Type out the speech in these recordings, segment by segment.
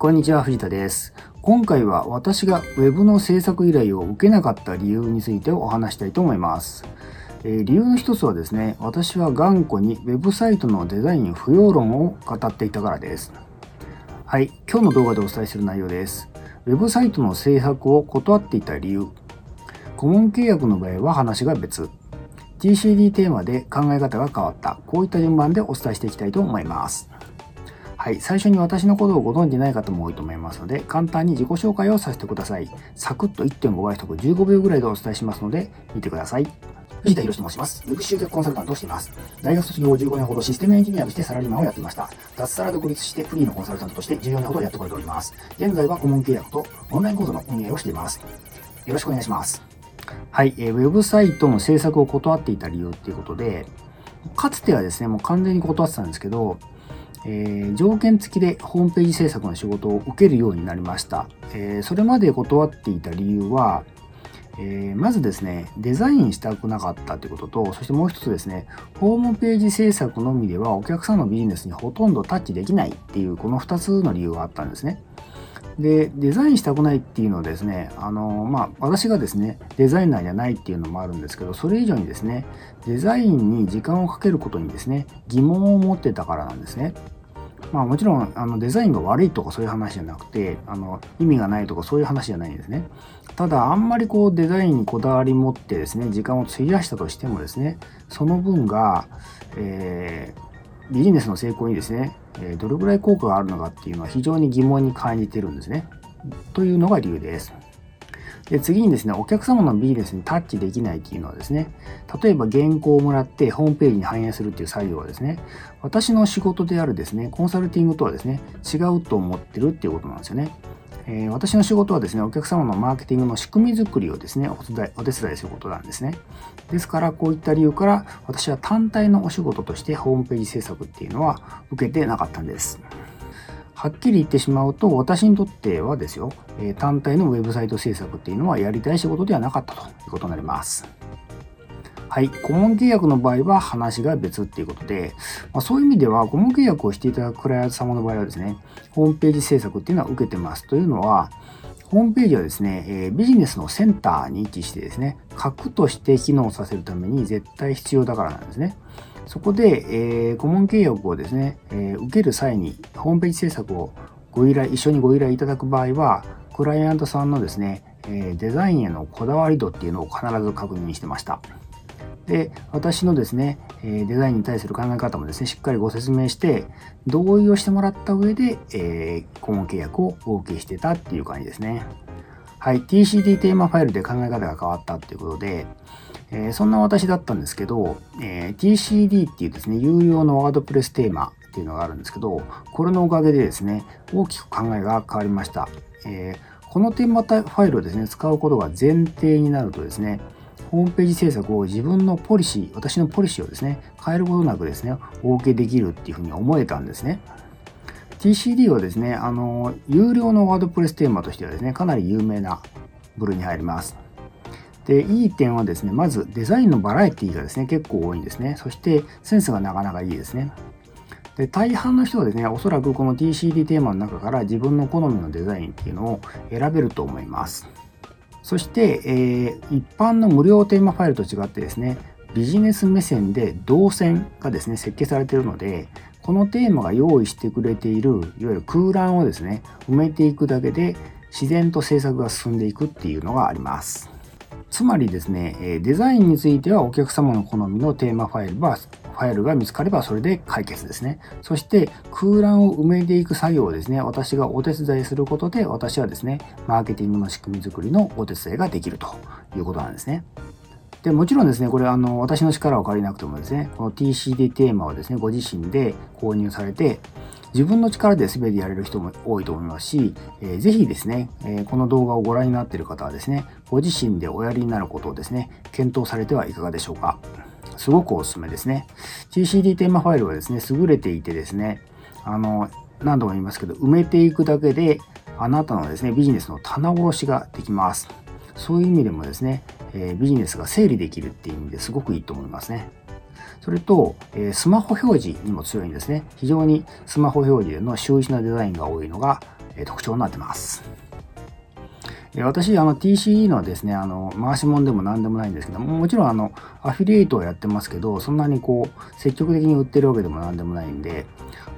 こんにちは、藤田です。今回は私が Web の制作依頼を受けなかった理由についてお話したいと思います。えー理由の一つはですね、私は頑固に Web サイトのデザイン不要論を語っていたからです。はい、今日の動画でお伝えする内容です。Web サイトの制作を断っていた理由。顧問契約の場合は話が別。TCD テーマで考え方が変わった。こういった順番でお伝えしていきたいと思います。はい、最初に私のことをご存じない方も多いと思いますので、簡単に自己紹介をさせてください。サクッと1.5倍速15秒ぐらいでお伝えしますので、見てください。藤田博と申します。ウェブ集客コンサルタントをしています。大学卒業後15年ほどシステムエンジニアとしてサラリーマンをやっていました。脱サラ独立してフリーのコンサルタントとして14年ほどやってこれております。現在は顧問契約とオンライン講座の運営をしています。よろしくお願いします。はい、えーウェブサイトの制作を断っていた理由っていうことで、かつてはですね、もう完全に断ってたんですけど、えー条件付きでホームページ制作の仕事を受けるようになりました。えーそれまで断っていた理由は、えーまずですね、デザインしたくなかったということと、そしてもう一つですね、ホームページ制作のみではお客さんのビジネスにほとんどタッチできないっていう、この二つの理由があったんですね。で、デザインしたくないっていうのはですね、あの、まあ、私がですね、デザイナーじゃないっていうのもあるんですけど、それ以上にですね、デザインに時間をかけることにですね、疑問を持ってたからなんですね。まあもちろんあのデザインが悪いとかそういう話じゃなくてあの意味がないとかそういう話じゃないんですね。ただあんまりこうデザインにこだわり持ってですね時間を費やしたとしてもですねその分が、えービジネスの成功にですね、えどれぐらい効果があるのかっていうのは非常に疑問に感じてるんですね。というのが理由です。で次にですね、お客様のビジネスにタッチできないっていうのはですね、例えば原稿をもらってホームページに反映するっていう作業はですね、私の仕事であるですね、コンサルティングとはですね、違うと思ってるっていうことなんですよね。え私の仕事はですね、お客様のマーケティングの仕組み作りをですね、お手伝いすることなんですね。ですから、こういった理由から、私は単体のお仕事としてホームページ制作っていうのは受けてなかったんです。はっきり言ってしまうと、私にとってはですよ、単体のウェブサイト制作っていうのはやりたい仕事ではなかったということになります。はい。顧問契約の場合は話が別っていうことで、まあ、そういう意味では、顧問契約をしていただくクライアント様の場合はですね、ホームページ制作っていうのは受けてます。というのは、ホームページはですね、えービジネスのセンターに位置してですね、核として機能させるために絶対必要だからなんですね。そこで、えー顧問契約をですね、えー受ける際に、ホームページ制作をご依頼、一緒にご依頼いただく場合は、クライアントさんのですね、えデザインへのこだわり度っていうのを必ず確認してました。で、私のですね、えデザインに対する考え方もですね、しっかりご説明して、同意をしてもらった上で、えー顧問契約をお受けしてたっていう感じですね。はい、TCD テーマファイルで考え方が変わったっていうことで、えーそんな私だったんですけど、えー TCD っていうですね、有料のワードプレステーマっていうのがあるんですけど、これのおかげでですね、大きく考えが変わりました。えーこのテーマファイルをですね、使うことが前提になるとですね、ホームページ制作を自分のポリシー、私のポリシーをですね、変えることなくですね、お受けできるっていうふうに思えたんですね。TCD はですね、あの、有料のワードプレステーマとしてはですね、かなり有名な部類に入ります。で、いい点はですね、まずデザインのバラエティがですね、結構多いんですね。そしてセンスがなかなかいいですね。で、大半の人はですね、おそらくこの TCD テーマの中から自分の好みのデザインっていうのを選べると思います。そして、えー一般の無料テーマファイルと違ってですね、ビジネス目線で動線がですね、設計されているので、このテーマが用意してくれている、いわゆる空欄をですね、埋めていくだけで、自然と制作が進んでいくっていうのがあります。つまりですね、デザインについてはお客様の好みのテーマファイルは、ファイルが見つかればそれで解決ですね。そして空欄を埋めていく作業をですね、私がお手伝いすることで、私はですね、マーケティングの仕組み作りのお手伝いができるということなんですね。でもちろんですね、これあの私の力を借りなくてもですね、この TCD テーマをですね、ご自身で購入されて、自分の力で全てやれる人も多いと思いますし、えーぜひですね、えこの動画をご覧になっている方はですね、ご自身でおやりになることをですね、検討されてはいかがでしょうか。すごくおすすめですね。TCD テーマファイルはですね、優れていてですね、あの、何度も言いますけど、埋めていくだけで、あなたのですね、ビジネスの棚卸しができます。そういう意味でもですね、えービジネスが整理できるっていう意味ですごくいいと思いますね。それと、えスマホ表示にも強いんですね。非常にスマホ表示の秀逸なデザインが多いのがえ特徴になってます。私、あの TCE のですね、あの、回し物でも何でもないんですけども、もちろんあの、アフィリエイトをやってますけど、そんなにこう、積極的に売ってるわけでも何でもないんで、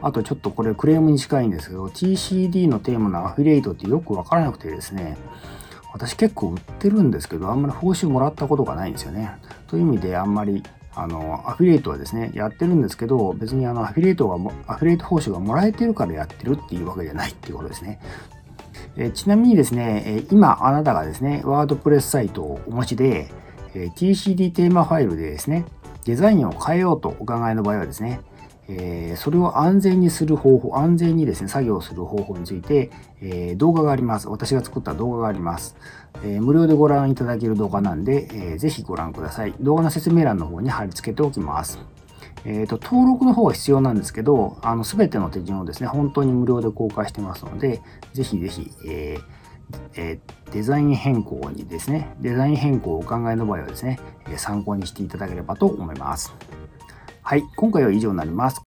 あとちょっとこれクレームに近いんですけど、TCD のテーマのアフィリエイトってよくわからなくてですね、私結構売ってるんですけど、あんまり報酬もらったことがないんですよね。という意味であんまりあの、アフィリエイトはですね、やってるんですけど、別にあの、アフィリエイトが、アフィリエイト報酬がもらえてるからやってるっていうわけじゃないっていうことですね。えちなみにですね、今あなたがですね、ワードプレスサイトをお持ちで、TCD テーマファイルでですね、デザインを変えようとお考えの場合はですね、えそれを安全にする方法、安全にですね、作業する方法について、え動画があります。私が作った動画があります。え無料でご覧いただける動画なんで、えー、ぜひご覧ください。動画の説明欄の方に貼り付けておきます。えっ、と、登録の方は必要なんですけど、あの、すべての手順をですね、本当に無料で公開してますので、ぜひぜひ、ええ、デザイン変更にですね、デザイン変更をお考えの場合はですね、参考にしていただければと思います。はい、今回は以上になります。